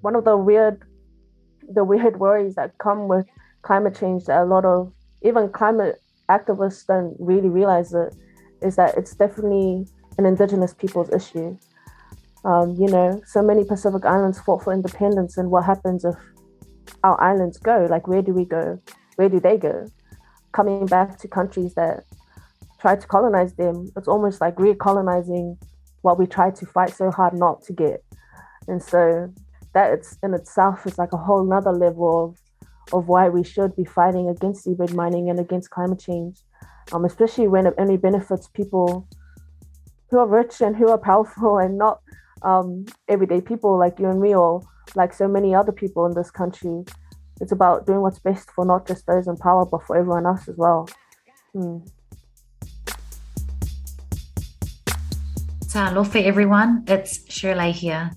one of the weird the weird worries that come with climate change that a lot of even climate activists don't really realize it is that it's definitely an indigenous people's issue. Um, you know, so many Pacific Islands fought for independence, and what happens if our islands go? Like, where do we go? Where do they go? Coming back to countries that tried to colonize them, it's almost like recolonizing what we tried to fight so hard not to get. And so that it's in itself is like a whole nother level of of why we should be fighting against seabed mining and against climate change, um, especially when it only benefits people who are rich and who are powerful and not um, everyday people like you and me or like so many other people in this country. It's about doing what's best for not just those in power, but for everyone else as well. Hmm. Talofa everyone, it's Shirley here,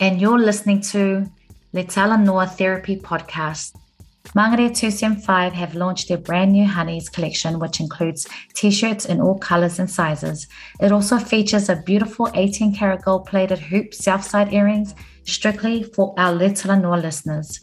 and you're listening to Le Talanoa Therapy Podcast. Mangere 275 have launched their brand new Honeys collection, which includes t shirts in all colors and sizes. It also features a beautiful 18 karat gold plated hoop south side earrings strictly for our Le Talanoa listeners.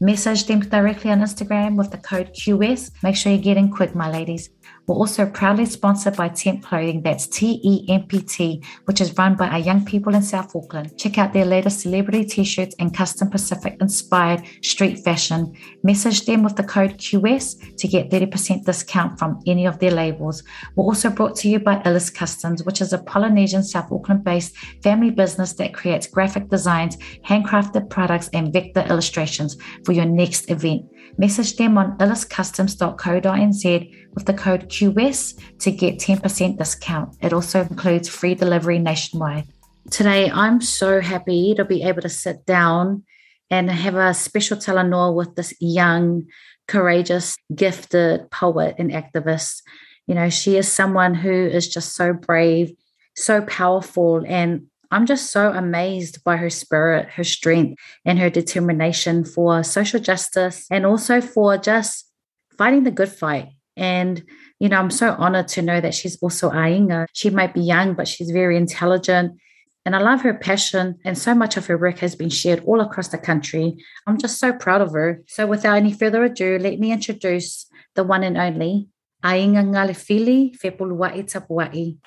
Message them directly on Instagram with the code QS. Make sure you get in quick, my ladies. We're also proudly sponsored by Tempt Clothing, that's T E M P T, which is run by our young people in South Auckland. Check out their latest celebrity t shirts and custom Pacific inspired street fashion. Message them with the code QS to get 30% discount from any of their labels. We're also brought to you by Illust Customs, which is a Polynesian South Auckland based family business that creates graphic designs, handcrafted products, and vector illustrations for your next event. Message them on illustcustoms.co.nz with the code QS to get 10% discount. It also includes free delivery nationwide. Today, I'm so happy to be able to sit down and have a special talanoa with this young, courageous, gifted poet and activist. You know, she is someone who is just so brave, so powerful, and I'm just so amazed by her spirit, her strength, and her determination for social justice and also for just fighting the good fight. And, you know, I'm so honored to know that she's also Ainga. She might be young, but she's very intelligent. And I love her passion, and so much of her work has been shared all across the country. I'm just so proud of her. So, without any further ado, let me introduce the one and only Ainga Ngalefili Fepuluai Tapuai.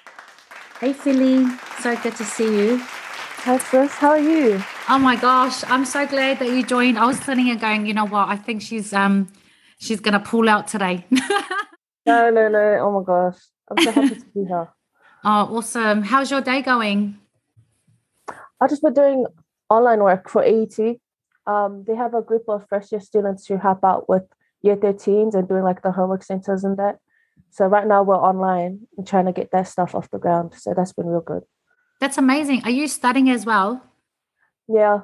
Hey, Fili. So good to see you. Hi, Sis. How are you? Oh my gosh, I'm so glad that you joined. I was sitting here going, you know what? I think she's um she's gonna pull out today. no, no, no. Oh my gosh, I'm so happy to be here. Oh, awesome! How's your day going? I just been doing online work for AET. Um, they have a group of first year students who help out with year 13s and doing like the homework centers and that. So right now we're online and trying to get that stuff off the ground. So that's been real good. That's amazing. Are you studying as well? Yeah.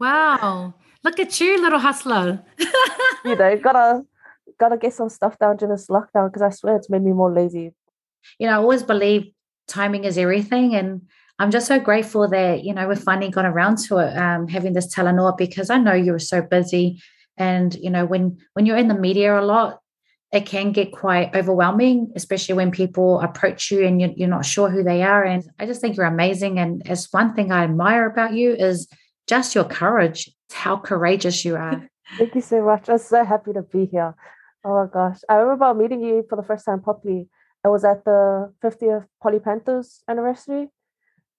wow. Look at you, little hustler. you know, gotta gotta get some stuff down during this lockdown because I swear it's made me more lazy. You know, I always believe timing is everything and I'm just so grateful that, you know, we've finally got around to it, um, having this Talanoa because I know you were so busy. And, you know, when when you're in the media a lot, it can get quite overwhelming, especially when people approach you and you're, not sure who they are. And I just think you're amazing. And as one thing I admire about you is just your courage, how courageous you are. Thank you so much. I'm so happy to be here. Oh my gosh. I remember meeting you for the first time properly. I was at the 50th Poly Panthers anniversary.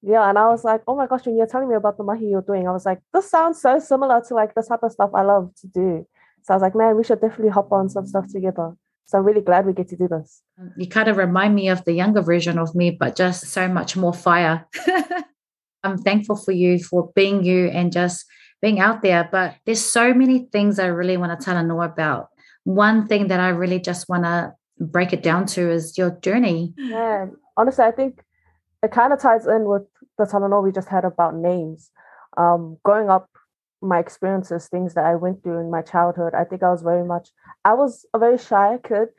Yeah, and I was like, oh my gosh, when you're telling me about the mahi you're doing, I was like, this sounds so similar to like the type of stuff I love to do. So I was like, man, we should definitely hop on some stuff together. So I'm really glad we get to do this. You kind of remind me of the younger version of me, but just so much more fire. I'm thankful for you for being you and just being out there. But there's so many things I really want to tell and know about. One thing that I really just want to break it down to is your journey. Yeah, honestly, I think it kind of ties in with the talanoa we just had about names. Um, growing up my experiences, things that I went through in my childhood, I think I was very much, I was a very shy kid.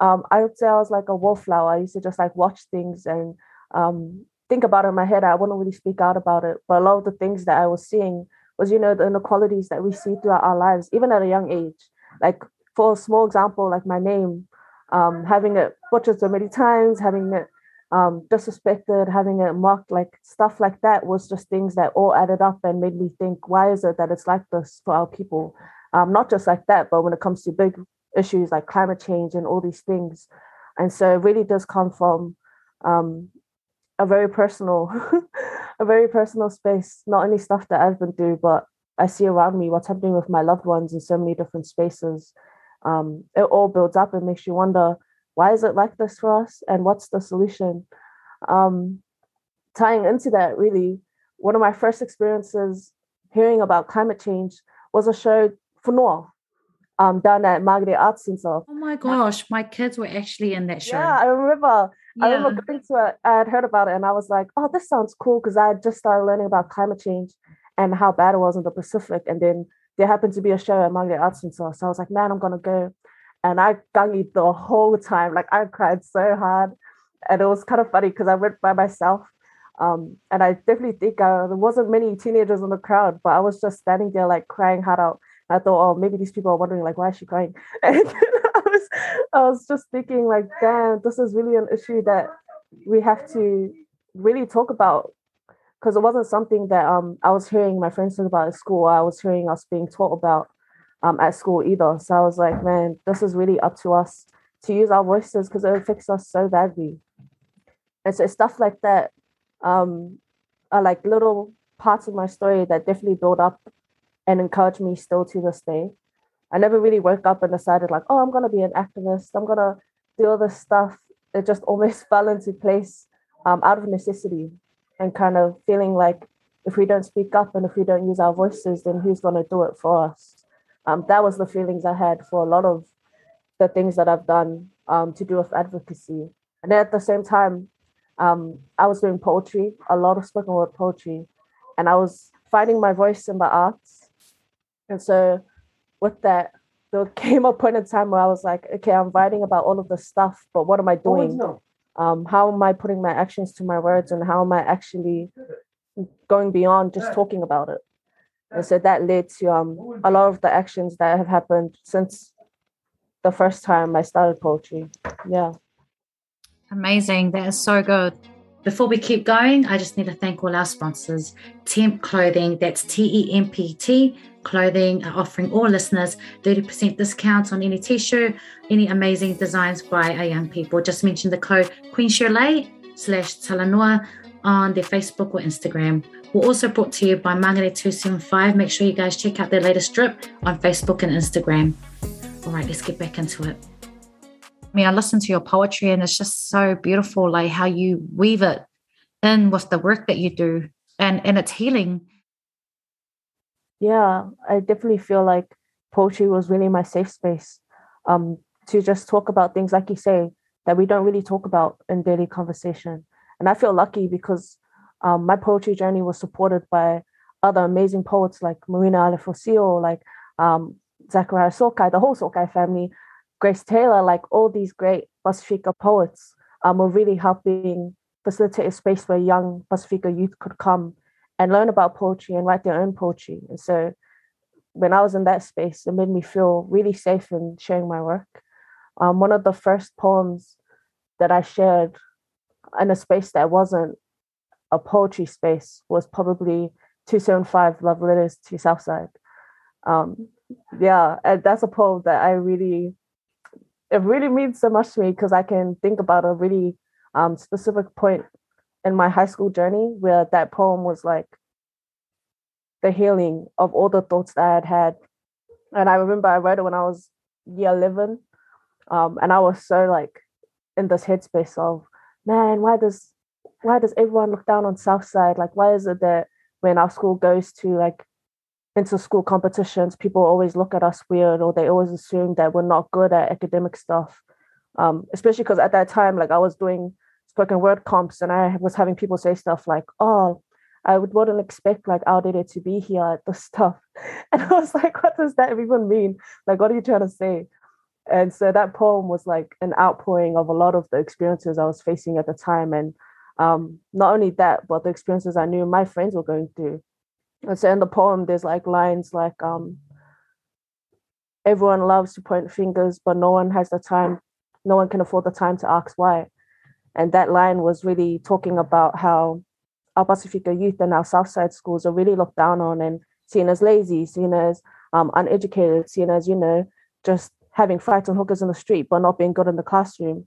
Um, I would say I was like a wallflower. I used to just like watch things and um, think about it in my head. I wouldn't really speak out about it. But a lot of the things that I was seeing was, you know, the inequalities that we see throughout our lives, even at a young age. Like, for a small example, like my name, um, having it butchered so many times, having it um, disrespected, having it mocked, like stuff like that was just things that all added up and made me think, why is it that it's like this for our people? Um, not just like that, but when it comes to big issues like climate change and all these things. And so it really does come from um, a very personal, a very personal space. Not only stuff that I've been through, but I see around me what's happening with my loved ones in so many different spaces. Um, it all builds up and makes you wonder why is it like this for us and what's the solution um, tying into that really one of my first experiences hearing about climate change was a show for Noah um, down at Mangere Arts Centre. Oh my gosh, my kids were actually in that show. Yeah, I remember. Yeah. I remember going to it. I had heard about it, and I was like, "Oh, this sounds cool," because I had just started learning about climate change and how bad it was in the Pacific. And then there happened to be a show at Mangere Arts Centre, so I was like, "Man, I'm gonna go." And I gangied the whole time. Like I cried so hard, and it was kind of funny because I went by myself. Um, and I definitely think uh, there wasn't many teenagers in the crowd, but I was just standing there like crying hard out. I thought, oh, maybe these people are wondering like, why is she crying? And I was, I was just thinking like, damn, this is really an issue that we have to really talk about because it wasn't something that um I was hearing my friends talk about at school. I was hearing us being taught about um, at school either. So I was like, man, this is really up to us to use our voices because it affects us so badly. And so stuff like that um, are like little parts of my story that definitely build up and encourage me still to this day. I never really woke up and decided like, oh, I'm gonna be an activist. I'm gonna do all this stuff. It just almost fell into place um, out of necessity and kind of feeling like if we don't speak up and if we don't use our voices, then who's gonna do it for us? Um, that was the feelings I had for a lot of the things that I've done um, to do with advocacy. And then at the same time, um, I was doing poetry, a lot of spoken word poetry, and I was finding my voice in the arts. And so, with that, there came a point in time where I was like, okay, I'm writing about all of this stuff, but what am I doing? Um, how am I putting my actions to my words, and how am I actually going beyond just talking about it? And so that led to um, a lot of the actions that have happened since the first time I started poetry. Yeah. Amazing. That is so good. Before we keep going, I just need to thank all our sponsors. Tempt Clothing, that's T E M P T Clothing, are offering all listeners 30% discounts on any t shirt, any amazing designs by our young people. Just mention the code Queen Shirley slash Talanoa on their Facebook or Instagram. We're also brought to you by Mangere275. Make sure you guys check out their latest drip on Facebook and Instagram. All right, let's get back into it. I mean, I listen to your poetry and it's just so beautiful, like how you weave it in with the work that you do and, and it's healing. Yeah, I definitely feel like poetry was really my safe space um, to just talk about things like you say that we don't really talk about in daily conversation. And I feel lucky because um, my poetry journey was supported by other amazing poets like Marina Alefosio, like um, Zachariah Soakai, the whole Soakai family, Grace Taylor, like all these great Pacifica poets um, were really helping facilitate a space where young Pacifica youth could come and learn about poetry and write their own poetry. And so when I was in that space, it made me feel really safe in sharing my work. Um, one of the first poems that I shared in a space that wasn't a poetry space was probably 275 Love Letters to Southside. Um, yeah, that's a poem that I really, it really means so much to me because I can think about a really um, specific point in my high school journey where that poem was like the healing of all the thoughts that I had had. And I remember I read it when I was year 11. Um, and I was so like in this headspace of, man, why does why does everyone look down on Southside? Like, why is it that when our school goes to like inter school competitions, people always look at us weird or they always assume that we're not good at academic stuff? Um, especially because at that time, like I was doing spoken word comps and I was having people say stuff like, oh, I would wouldn't expect like our data to be here at this stuff. And I was like, what does that even mean? Like, what are you trying to say? And so that poem was like an outpouring of a lot of the experiences I was facing at the time. And um, not only that, but the experiences I knew my friends were going through. And so in the poem, there's like lines like, um, everyone loves to point fingers, but no one has the time, no one can afford the time to ask why. And that line was really talking about how our Pacifica youth and our Southside schools are really looked down on and seen as lazy, seen as um, uneducated, seen as, you know, just having fights and hookers in the street, but not being good in the classroom.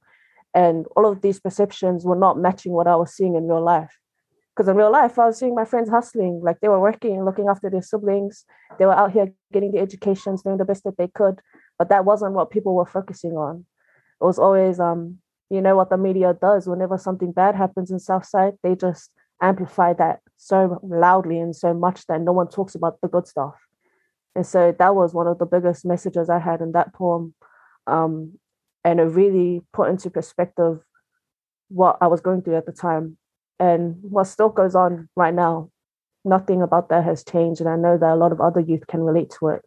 And all of these perceptions were not matching what I was seeing in real life. Because in real life, I was seeing my friends hustling, like they were working, looking after their siblings. They were out here getting the educations, doing the best that they could. But that wasn't what people were focusing on. It was always, um, you know, what the media does. Whenever something bad happens in Southside, they just amplify that so loudly and so much that no one talks about the good stuff. And so that was one of the biggest messages I had in that poem. Um, and it really put into perspective what I was going through at the time and what still goes on right now. Nothing about that has changed. And I know that a lot of other youth can relate to it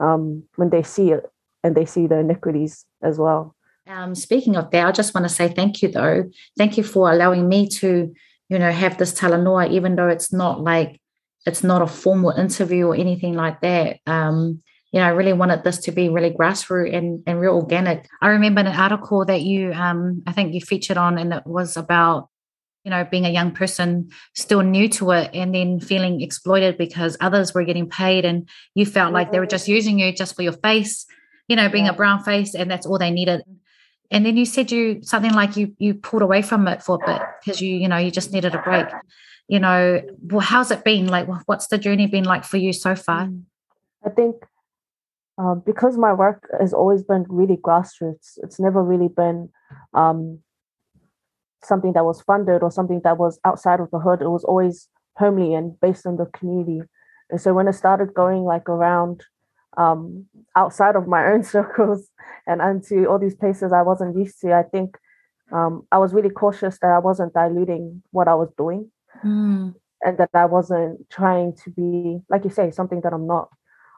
um, when they see it and they see the iniquities as well. Um, speaking of that, I just want to say thank you, though. Thank you for allowing me to, you know, have this talanoa, even though it's not like it's not a formal interview or anything like that. Um, you know, I really wanted this to be really grassroots and, and real organic. I remember an article that you, um, I think you featured on, and it was about, you know, being a young person still new to it and then feeling exploited because others were getting paid and you felt like they were just using you just for your face, you know, being yeah. a brown face and that's all they needed. And then you said you something like you you pulled away from it for a bit because you, you know, you just needed a break you know well how's it been like what's the journey been like for you so far mm. i think um, because my work has always been really grassroots it's never really been um, something that was funded or something that was outside of the hood it was always homely and based on the community and so when I started going like around um, outside of my own circles and into all these places i wasn't used to i think um, i was really cautious that i wasn't diluting what i was doing mm. and that I wasn't trying to be, like you say, something that I'm not.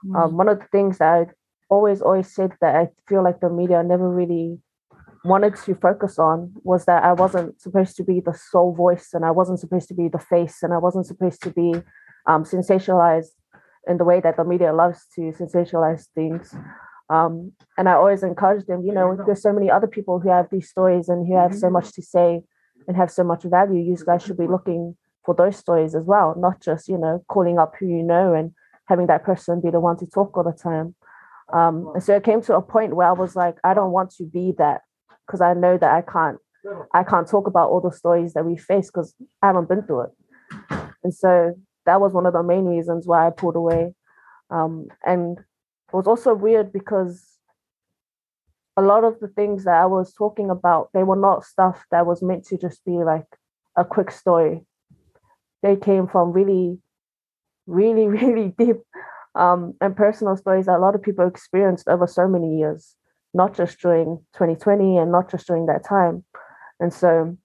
Mm. Um, one of the things that I always, always said that I feel like the media never really wanted to focus on was that I wasn't supposed to be the sole voice and I wasn't supposed to be the face and I wasn't supposed to be um, sensationalized in the way that the media loves to sensationalize things. Um, and I always encourage them, you know, there's so many other people who have these stories and who have so much to say and have so much value. You guys should be looking for those stories as well, not just, you know, calling up who you know and having that person be the one to talk all the time. Um, and so it came to a point where I was like, I don't want to be that because I know that I can't, I can't talk about all the stories that we face because I haven't been through it. And so that was one of the main reasons why I pulled away. Um, and it was also weird because a lot of the things that I was talking about, they were not stuff that was meant to just be like a quick story they came from really, really, really deep um, and personal stories that a lot of people experienced over so many years, not just during 2020 and not just during that time. And so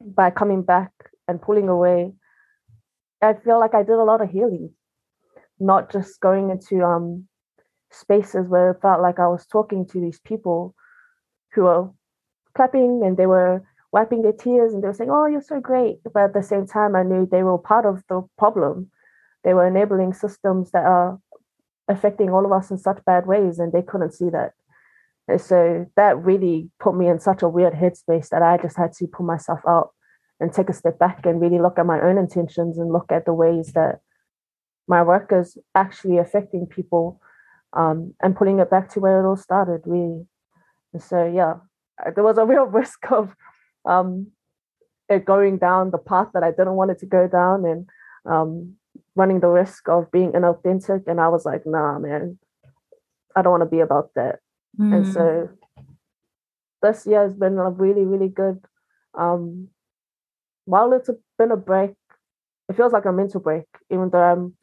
by coming back and pulling away, I feel like I did a lot of healing, not just going into um, spaces where it felt like I was talking to these people who were clapping and they were wiping their tears and they were saying, Oh, you're so great. But at the same time, I knew they were part of the problem. They were enabling systems that are affecting all of us in such bad ways, and they couldn't see that. And so that really put me in such a weird headspace that I just had to pull myself out and take a step back and really look at my own intentions and look at the ways that my work is actually affecting people um, and putting it back to where it all started, really. And so, yeah, there was a real risk of um, it going down the path that I didn't want it to go down and um, running the risk of being inauthentic. And I was like, nah, man, I don't want to be about that. Mm. And so this year has been a really, really good. Um, while it's been a break, it feels like a mental break, even though I'm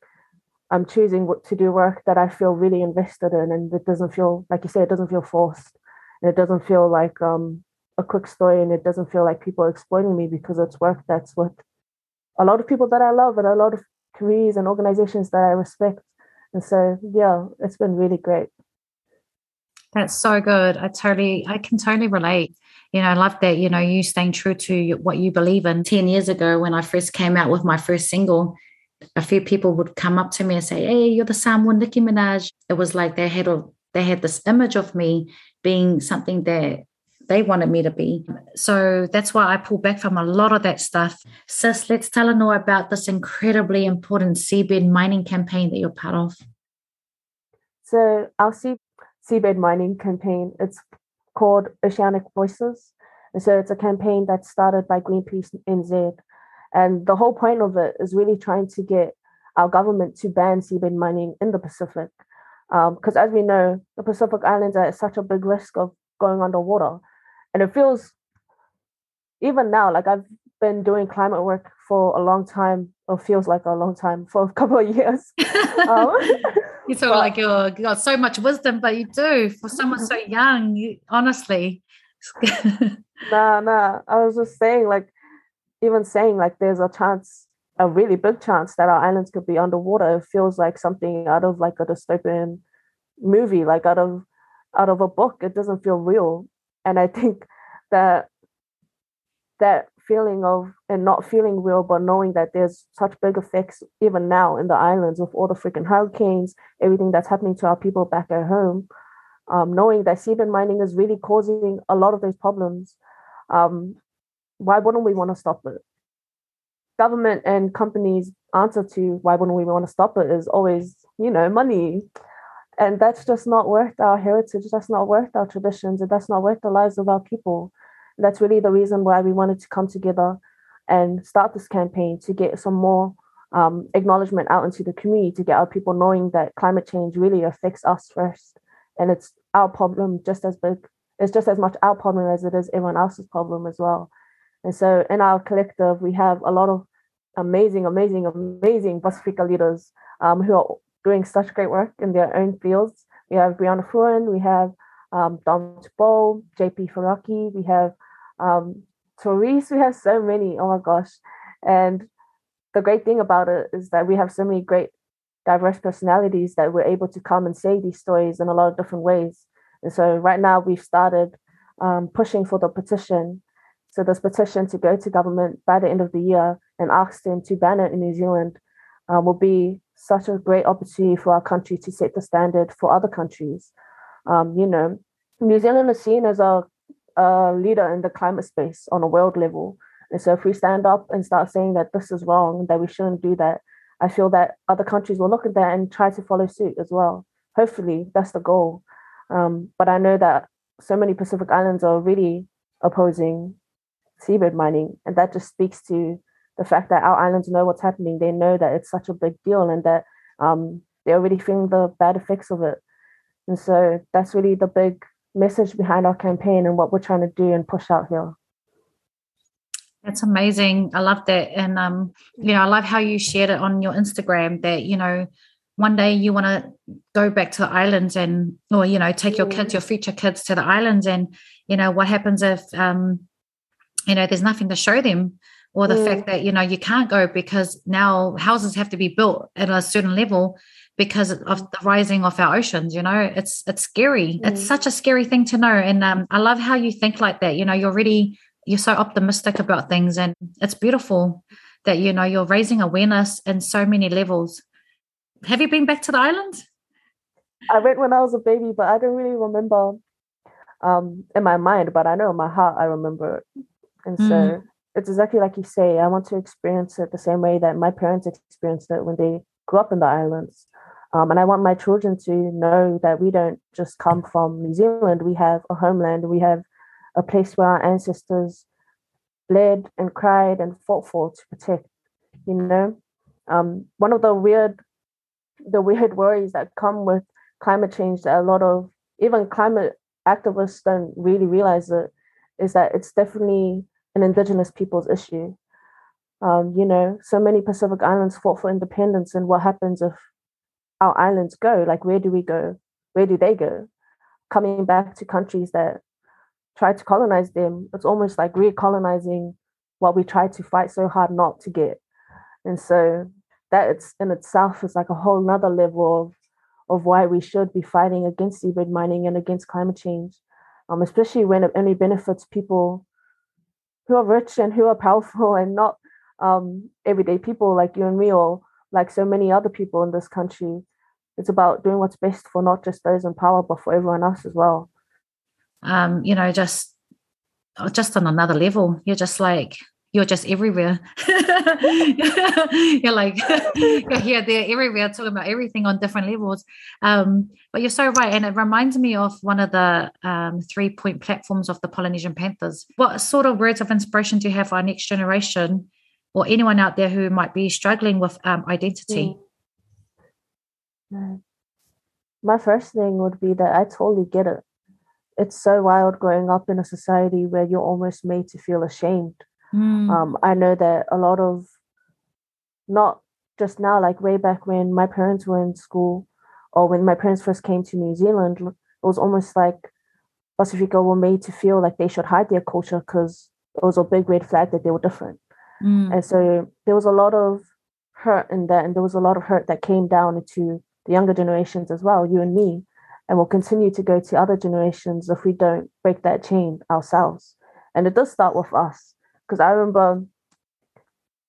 I'm choosing what to do work that I feel really invested in, and it doesn't feel like you say it doesn't feel forced, and it doesn't feel like um, a quick story and it doesn't feel like people are exploiting me because it's work that's what a lot of people that I love and a lot of careers and organizations that I respect. And so, yeah, it's been really great. That's so good. I totally, I can totally relate. You know, I love that, you know, you staying true to what you believe in. 10 years ago, when I first came out with my first single, a few people would come up to me and say, Hey, you're the someone Nicki Minaj. It was like they had a, they had this image of me being something that they wanted me to be. So that's why I pull back from a lot of that stuff. Sis, let's talanoa about this incredibly important seabed mining campaign that you're part of. So our sea, seabed mining campaign, it's called Oceanic Voices. And so it's a campaign that's started by Greenpeace NZ. And the whole point of it is really trying to get our government to ban seabed mining in the Pacific. Because um, as we know, the Pacific Islands are at such a big risk of going underwater. And it feels, even now, like I've been doing climate work for a long time, or feels like a long time, for a couple of years. um, you feel like you're, you got so much wisdom, but you do for someone so young, you, honestly. nah, nah. I was just saying, like, even saying, like, there's a chance a really big chance that our islands could be underwater. It feels like something out of like a dystopian movie, like out of out of a book. It doesn't feel real. And I think that that feeling of and not feeling real, but knowing that there's such big effects even now in the islands with all the freaking hurricanes, everything that's happening to our people back at home, um, knowing that seabed mining is really causing a lot of those problems. Um, why wouldn't we want to stop it? government and companies' answer to why wouldn't we want to stop it is always, you know, money. And that's just not worth our heritage. That's not worth our traditions. And that's not worth the lives of our people. And that's really the reason why we wanted to come together and start this campaign to get some more um, acknowledgement out into the community, to get our people knowing that climate change really affects us first. And it's our problem just as big, it's just as much our problem as it is everyone else's problem as well. And so in our collective, we have a lot of amazing, amazing, amazing Pacifica leaders um, who are doing such great work in their own fields. We have Brianna Fruean, we have um, Dom Bo, JP Faraki, we have um, Therese, we have so many, oh my gosh. And the great thing about it is that we have so many great diverse personalities that we're able to come and say these stories in a lot of different ways. And so right now we've started um, pushing for the petition so this petition to go to government by the end of the year and ask them to ban it in New Zealand uh, will be such a great opportunity for our country to set the standard for other countries. Um, you know, New Zealand is seen as a, a leader in the climate space on a world level. And so if we stand up and start saying that this is wrong, that we shouldn't do that, I feel that other countries will look at that and try to follow suit as well. Hopefully, that's the goal. Um, but I know that so many Pacific Islands are really opposing seabed mining. And that just speaks to the fact that our islands know what's happening. They know that it's such a big deal and that um, they're already feeling the bad effects of it. And so that's really the big message behind our campaign and what we're trying to do and push out here. That's amazing. I love that. And um, you know, I love how you shared it on your Instagram that, you know, one day you want to go back to the islands and or you know take your kids your future kids to the islands and you know what happens if um you know there's nothing to show them or the mm. fact that you know you can't go because now houses have to be built at a certain level because of the rising of our oceans you know it's it's scary mm. it's such a scary thing to know and um, i love how you think like that you know you're really you're so optimistic about things and it's beautiful that you know you're raising awareness in so many levels have you been back to the island i went when i was a baby but i don't really remember um in my mind but i know in my heart i remember it. and mm. so it's exactly like you say, I want to experience it the same way that my parents experienced it when they grew up in the islands. Um, and I want my children to know that we don't just come from New Zealand. We have a homeland. We have a place where our ancestors bled and cried and fought for to protect. You know, um, one of the weird, the weird worries that come with climate change that a lot of even climate activists don't really realize it is that it's definitely an indigenous people's issue. Um, you know, so many Pacific Islands fought for independence, and what happens if our islands go? Like, where do we go? Where do they go? Coming back to countries that tried to colonize them, it's almost like recolonizing what we tried to fight so hard not to get. And so that it's in itself is like a whole nother level of of why we should be fighting against seabed mining and against climate change, um, especially when it only benefits people who are rich and who are powerful and not um, everyday people like you and me or like so many other people in this country. It's about doing what's best for not just those in power, but for everyone else as well. Um, you know, just just on another level. You're just like, you're just everywhere. you're like you're here, there, everywhere, talking about everything on different levels. Um, but you're so right, and it reminds me of one of the um, three point platforms of the Polynesian Panthers. What sort of words of inspiration do you have for our next generation, or anyone out there who might be struggling with um, identity? Mm. My first thing would be that I totally get it. It's so wild growing up in a society where you're almost made to feel ashamed Mm. Um, I know that a lot of, not just now, like way back when my parents were in school, or when my parents first came to New Zealand, it was almost like Pacifica were made to feel like they should hide their culture because it was a big red flag that they were different. Mm. And so there was a lot of hurt in that, and there was a lot of hurt that came down into the younger generations as well, you and me, and will continue to go to other generations if we don't break that chain ourselves. And it does start with us because I remember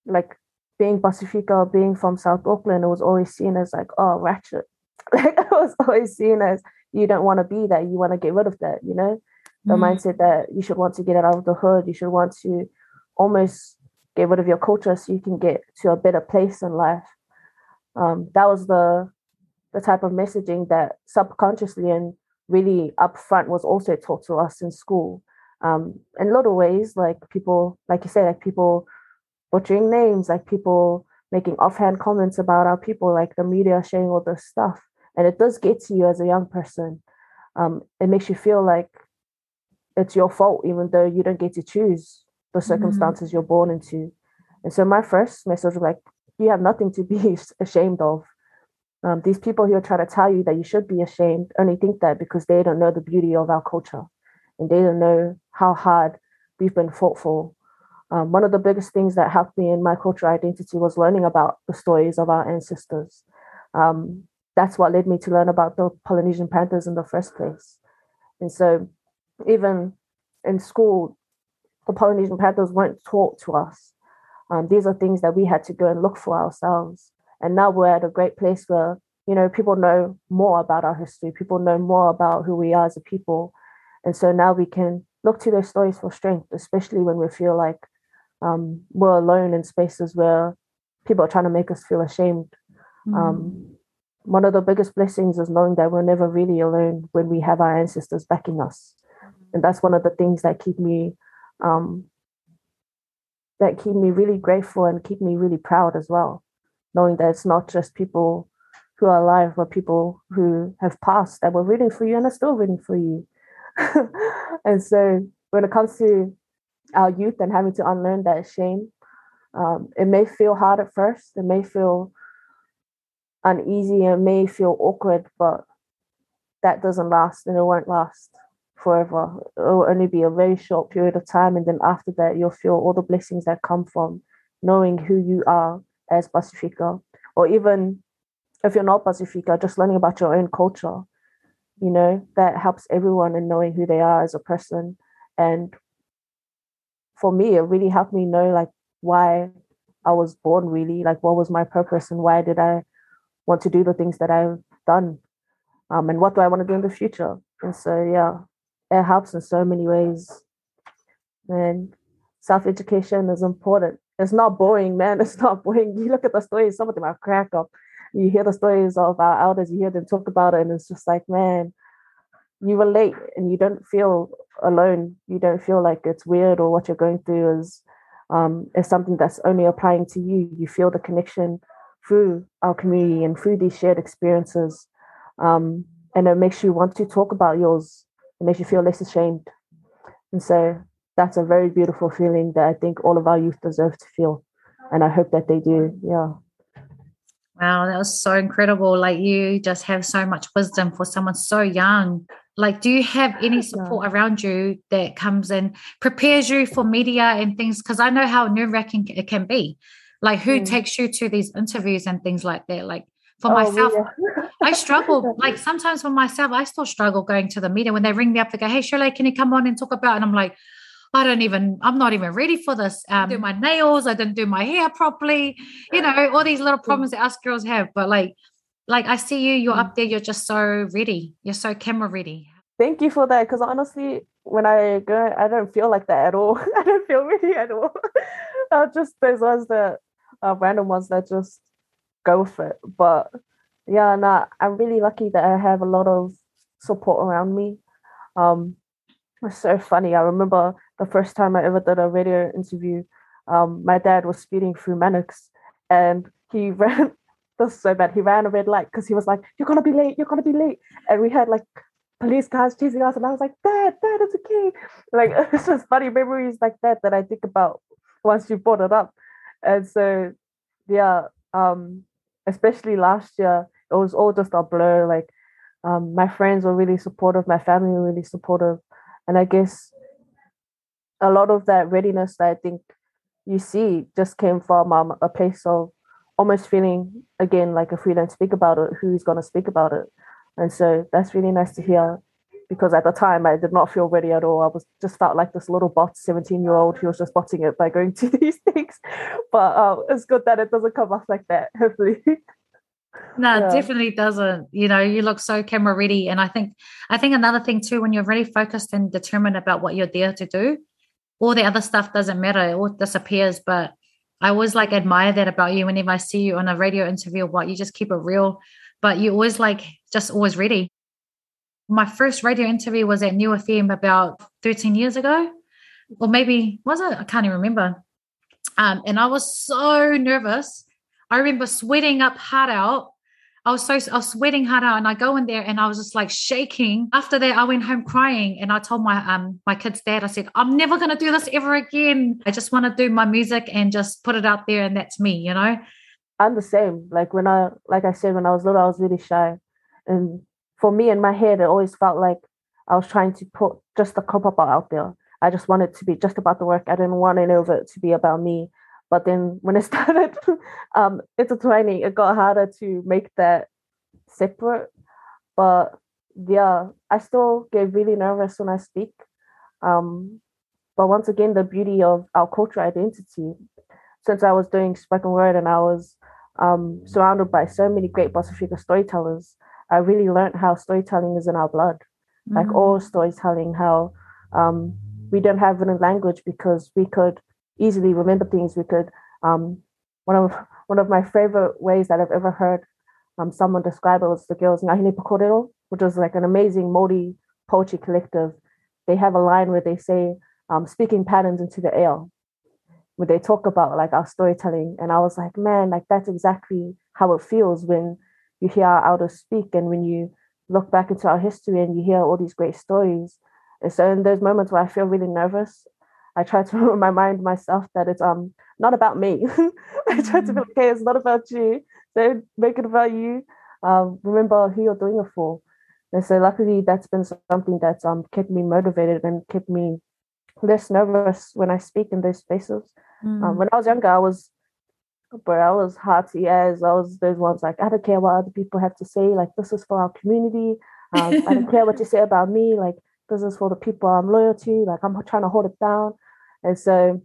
like being Pacifica, being from South Auckland, it was always seen as like, oh, ratchet. Like it was always seen as you don't want to be that, you want to get rid of that, you know? The mm. mindset that you should want to get out of the hood, you should want to almost get rid of your culture so you can get to a better place in life. Um, that was the the type of messaging that subconsciously and really upfront was also taught to us in school um, in of ways, like people, like you say, like people butchering names, like people making offhand comments about our people, like the media sharing all this stuff. And it does get to you as a young person. Um, it makes you feel like it's your fault, even though you don't get to choose the mm-hmm. circumstances mm-hmm. you're born into. And so my first message was like, you have nothing to be ashamed of. Um, these people who are trying to tell you that you should be ashamed only think that because they don't know the beauty of our culture and they don't know how hard we've been fought for. Um, one of the biggest things that helped me in my cultural identity was learning about the stories of our ancestors. Um, that's what led me to learn about the Polynesian Panthers in the first place. And so, even in school, the Polynesian Panthers weren't taught to us. Um, these are things that we had to go and look for ourselves. And now we're at a great place where, you know, people know more about our history, people know more about who we are as a people. And so now we can look to their stories for strength, especially when we feel like um, we're alone in spaces where people are trying to make us feel ashamed. Mm. Um, one of the biggest blessings is knowing that we're never really alone when we have our ancestors backing us, and that's one of the things that keep me um, that keep me really grateful and keep me really proud as well, knowing that it's not just people who are alive, but people who have passed that were rooting for you and are still rooting for you. and so when it comes to our youth and having to unlearn that shame, um, it may feel hard at first. It may feel uneasy. It may feel awkward, but that doesn't last and it won't last forever. It will only be a very short period of time. And then after that, you'll feel all the blessings that come from knowing who you are as Pacifica, or even if you're not Pacifica, just learning about your own culture you know that helps everyone in knowing who they are as a person. And for me it really helped me know like why i was born really. Like what was my purpose and why did i want to do the things that i've done? Um, and what do i want to do in the future? And so yeah it helps in so many ways. And self-education is important. It's not boring man. It's not boring. You look at the stories some of them crack up you hear the stories of our elders, you hear them talk about it, and it's just like, man, you relate and you don't feel alone. You don't feel like it's weird or what you're going through is um, is something that's only applying to you. You feel the connection through our community and through these shared experiences. Um, and it makes you want to talk about yours. It makes you feel less ashamed. And so that's a very beautiful feeling that I think all of our youth deserve to feel. And I hope that they do. Yeah. Wow, that was so incredible. Like you just have so much wisdom for someone so young. Like, do you have any support around you that comes and prepares you for media and things? Because I know how nerve wracking it can be. Like, who mm. takes you to these interviews and things like that? Like, for oh, myself, yeah. I struggle. Like, sometimes for myself, I still struggle going to the media when they ring me up. They go, Hey, Shirley, can you come on and talk about? And I'm like, I don't even, I'm not even ready for this. Um, do my nails, I didn't do my hair properly, you know, all these little problems that us girls have. But like, like I see you, you're up mm. there, you're just so ready. You're so camera ready. Thank you for that. Because honestly, when I go, I don't feel like that at all. I don't feel ready at all. uh, just those ones that are random ones that just go for it. But yeah, no, I'm really lucky that I have a lot of support around me. Um, it's so funny. I remember the first time I ever did a radio interview. Um, my dad was speeding through Mannix, and he ran. That's so bad. He ran a red light because he was like, "You're gonna be late. You're gonna be late." And we had like police cars chasing us, and I was like, "Dad, Dad, it's okay." Like it's just funny memories like that that I think about once you brought it up. And so, yeah, um, especially last year, it was all just a blur. Like um, my friends were really supportive, my family were really supportive, and I guess a lot of that readiness that I think you see just came from um, a place of almost feeling again like if we don't speak about it, who's going to speak about it? And so that's really nice to hear because at the time I did not feel ready at all. I was just felt like this little bot, 17 year old who was just botting it by going to these things. But uh, it's good that it doesn't come off like that, hopefully. No, yeah. definitely doesn't. You know, you look so camera ready. And I think I think another thing too, when you're really focused and determined about what you're there to do, all the other stuff doesn't matter, it all disappears. But I always like admire that about you whenever I see you on a radio interview or what, you just keep it real, but you always like just always ready. My first radio interview was at Niu FM about 13 years ago, or maybe was it? I can't even remember. Um, and I was so nervous. I remember sweating up hard out I was so I was sweating hard out, and I go in there and I was just like shaking. After that, I went home crying, and I told my um my kid's dad, I said, I'm never gonna do this ever again. I just want to do my music and just put it out there, and that's me, you know. I'm the same. Like when I like I said when I was little, I was really shy, and for me in my head, it always felt like I was trying to put just pop up out there. I just wanted to be just about the work. I didn't want any of it to be about me. But then when I started um, intertwining, it got harder to make that separate. But yeah, I still get really nervous when I speak. Um, but once again, the beauty of our cultural identity, since I was doing spoken word and I was um, surrounded by so many great Pasifika storytellers, I really learned how storytelling is in our blood. Mm-hmm. Like all storytelling, how um, we don't have it in language because we could easily remember things. We could um, one of one of my favorite ways that I've ever heard um, someone describe it was the girls Ngā Hine Pūkōrero, which was like an amazing Māori poetry collective. They have a line where they say um, speaking patterns into the air where they talk about like our storytelling. And I was like, man, like that's exactly how it feels when you hear our elders speak and when you look back into our history and you hear all these great stories. And so in those moments where I feel really nervous I try to remind myself that it's um not about me. I try to be like, okay, it's not about you. Don't make it about you. Um, remember who you're doing it for. And so luckily that's been something that's um kept me motivated and kept me less nervous when I speak in those spaces. Mm. Um, when I was younger, I was but I was hearty as I was those ones like I don't care what other people have to say. Like this is for our community. Um, I don't care what you say about me. Like this is for the people I'm loyal to. Like I'm trying to hold it down. And so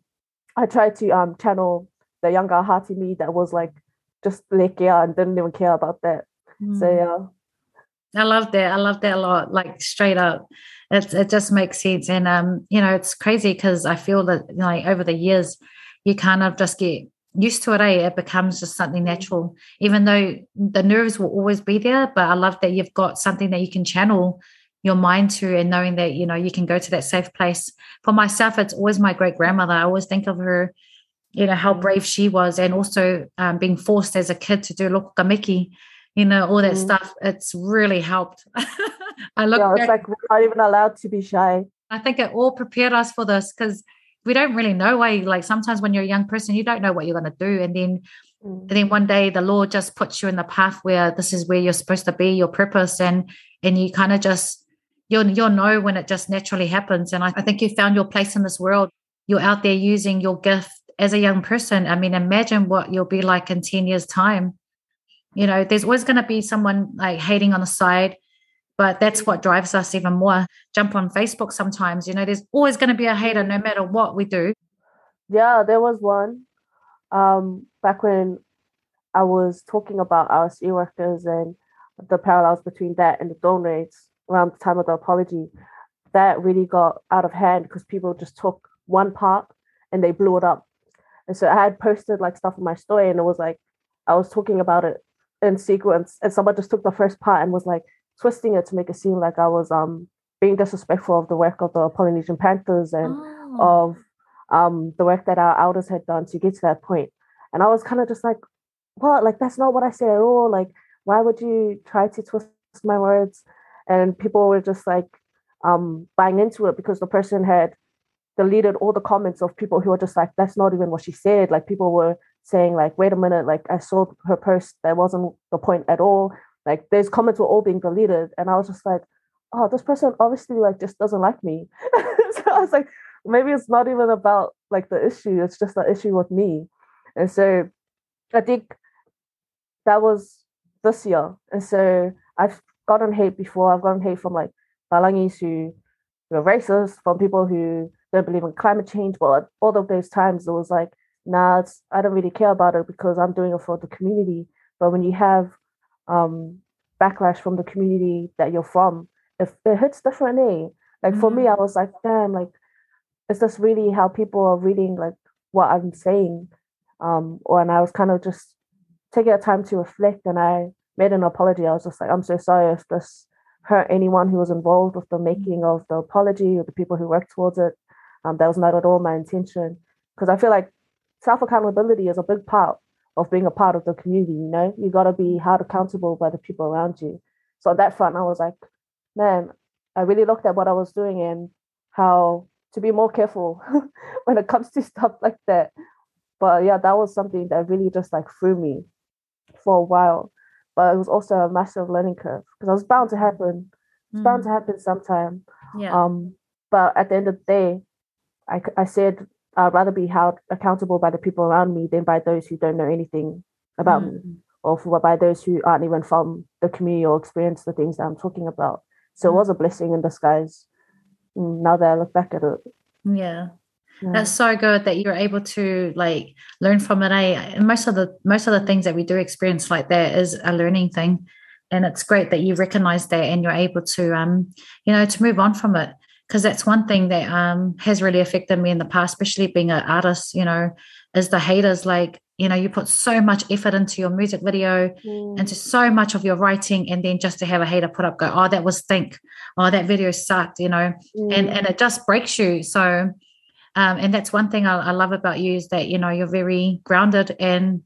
I tried to um channel the younger heart in me that was like just like yeah and didn't even care about that. Mm. So yeah. I love that. I love that a lot. Like straight up, it it just makes sense. And um, you know, it's crazy because I feel that like over the years, you kind of just get used to it. Eh? It becomes just something natural, even though the nerves will always be there. But I love that you've got something that you can channel your mind to and knowing that you know you can go to that safe place for myself it's always my great grandmother i always think of her you know how mm. brave she was and also um, being forced as a kid to do lokamiki you know all that mm. stuff it's really helped i look yeah, it's like we're not even allowed to be shy i think it all prepared us for this because we don't really know why like sometimes when you're a young person you don't know what you're going to do and then mm. and then one day the lord just puts you in the path where this is where you're supposed to be your purpose and and you kind of just you'll you'll know when it just naturally happens. And I, I think you found your place in this world. You're out there using your gift as a young person. I mean, imagine what you'll be like in 10 years' time. You know, there's always going to be someone like hating on the side, but that's what drives us even more. Jump on Facebook sometimes, you know, there's always going to be a hater no matter what we do. Yeah, there was one um, back when I was talking about our RSE workers and the parallels between that and the raids around the time of the apology, that really got out of hand because people just took one part and they blew it up. And so I had posted like stuff in my story and it was like I was talking about it in sequence and someone just took the first part and was like twisting it to make it seem like I was um being disrespectful of the work of the Polynesian Panthers and oh. of um the work that our elders had done to get to that point. And I was kind of just like, what? Like that's not what I said at all. Like, why would you try to twist my words? And people were just like um buying into it because the person had deleted all the comments of people who were just like, that's not even what she said. Like people were saying, like, wait a minute, like I saw her post, that wasn't the point at all. Like those comments were all being deleted. And I was just like, oh, this person obviously like just doesn't like me. so I was like, maybe it's not even about like the issue, it's just the issue with me. And so I think that was this year. And so I've gotten hate before. I've gotten hate from like Palangis who, are racist, from people who don't believe in climate change. But at all of those times it was like, nah, I don't really care about it because I'm doing it for the community. But when you have um, backlash from the community that you're from, if it hits differently. Like mm-hmm. for me, I mm-hmm. was like, damn, like, is this really how people are reading like what I'm saying? Um, or and I was kind of just taking a time to reflect and I made an apology. I was just like, I'm so sorry if this hurt anyone who was involved with the mm-hmm. making of the apology or the people who worked towards it. Um, that was not at all my intention. Because I feel like self accountability is a big part of being a part of the community. You know, you got to be held accountable by the people around you. So on that front, I was like, man, I really looked at what I was doing and how to be more careful when it comes to stuff like that. But yeah, that was something that really just like threw me for a while. But it was also a massive learning curve because I was bound to happen. It's mm. bound to happen sometime. Yeah. Um, but at the end of the day, I, I said I'd rather be held accountable by the people around me than by those who don't know anything about mm. me or for, by those who aren't even from the community or experience the things that I'm talking about. So mm. it was a blessing in disguise mm, now that I look back at it. Yeah. Yeah. That's so good that you're able to like learn from it. I and most of the most of the things that we do experience like that is a learning thing. And it's great that you recognize that and you're able to um, you know, to move on from it because that's one thing that um, has really affected me in the past, especially being an artist, you know, is the haters like, you know, you put so much effort into your music video, mm. into so much of your writing, and then just to have a hater put up, go, oh, that was think, oh, that video sucked, you know, mm. and and it just breaks you. So, um, and that's one thing I, I love about you is that you know you're very grounded and,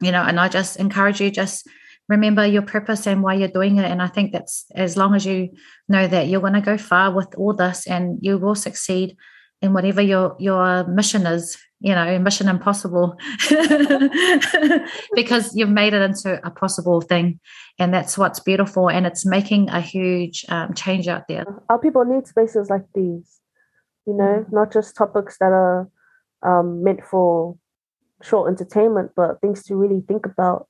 you know, and I just encourage you just remember your purpose and why you're doing it. And I think that's as long as you know that you're going to go far with all this and you will succeed in whatever your your mission is, you know, mission impossible, because you've made it into a possible thing, and that's what's beautiful, and it's making a huge um, change out there. Our people need spaces like these, you know, not just topics that are um, meant for short entertainment, but things to really think about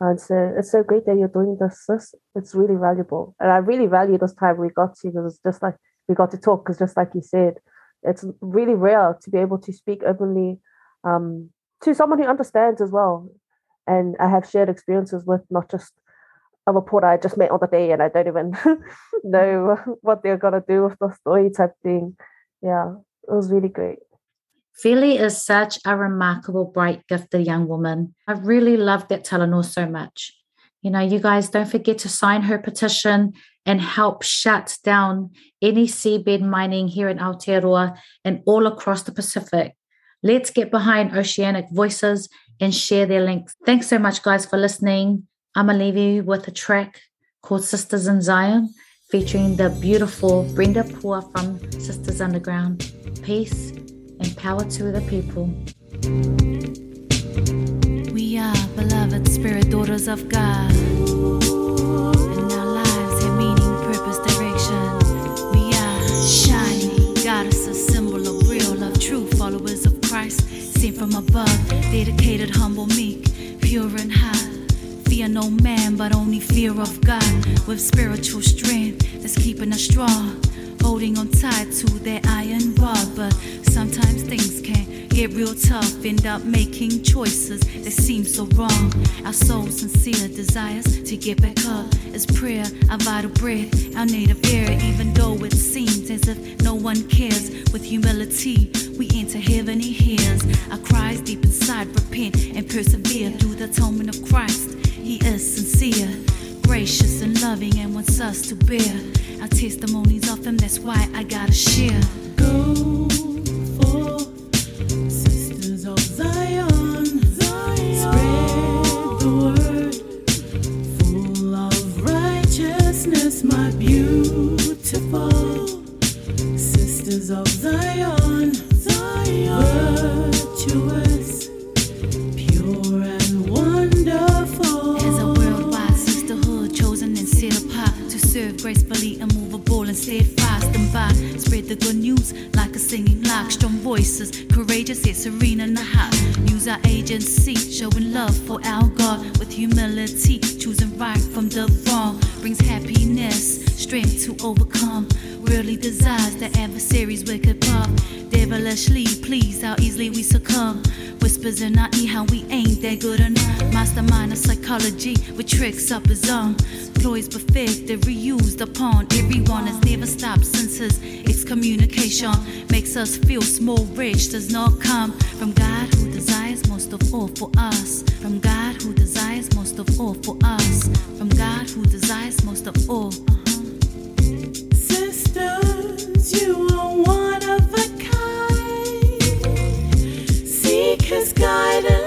and so it's so great that you're doing this. this. It's really valuable. And I really value this time we got to because it's just like we got to talk because just like you said, it's really rare to be able to speak openly um, to someone who understands as well. And I have shared experiences with not just a reporter I just met on the day and I don't even know what they're gonna do with the story type thing. Yeah, it was really great. Fili is such a remarkable, bright, gifted young woman. I really love that Talanoa so much. You know, you guys don't forget to sign her petition and help shut down any seabed mining here in Aotearoa and all across the Pacific. Let's get behind Oceanic Voices and share their links. Thanks so much, guys, for listening. I'm going to leave you with a track called Sisters in Zion featuring the beautiful Brenda Pua from Sisters Underground. Peace and power to the people. We are beloved spirit daughters of God. And our lives have meaning, purpose, direction. We are shining goddesses, symbol of real love, true followers of Christ, sent from above, dedicated, humble, meek, pure and high. Fear no man, but only fear of God. with spiritual strength that's keeping us strong. Holding on tight to that iron rod, but sometimes things can get real tough. End up making choices that seem so wrong. Our soul's sincere desires to get back up is prayer, our vital breath, our native air. Even though it seems as if no one cares, with humility we enter heaven. He hears our cries deep inside. Repent and persevere through the atonement of Christ. He is sincere, gracious and loving, and wants us to bear our testimonies of Him. That's why I gotta share. Go all for us. From God who desires most of all for us. From God who desires most of all. Sisters, you are one of a kind. Seek his guidance.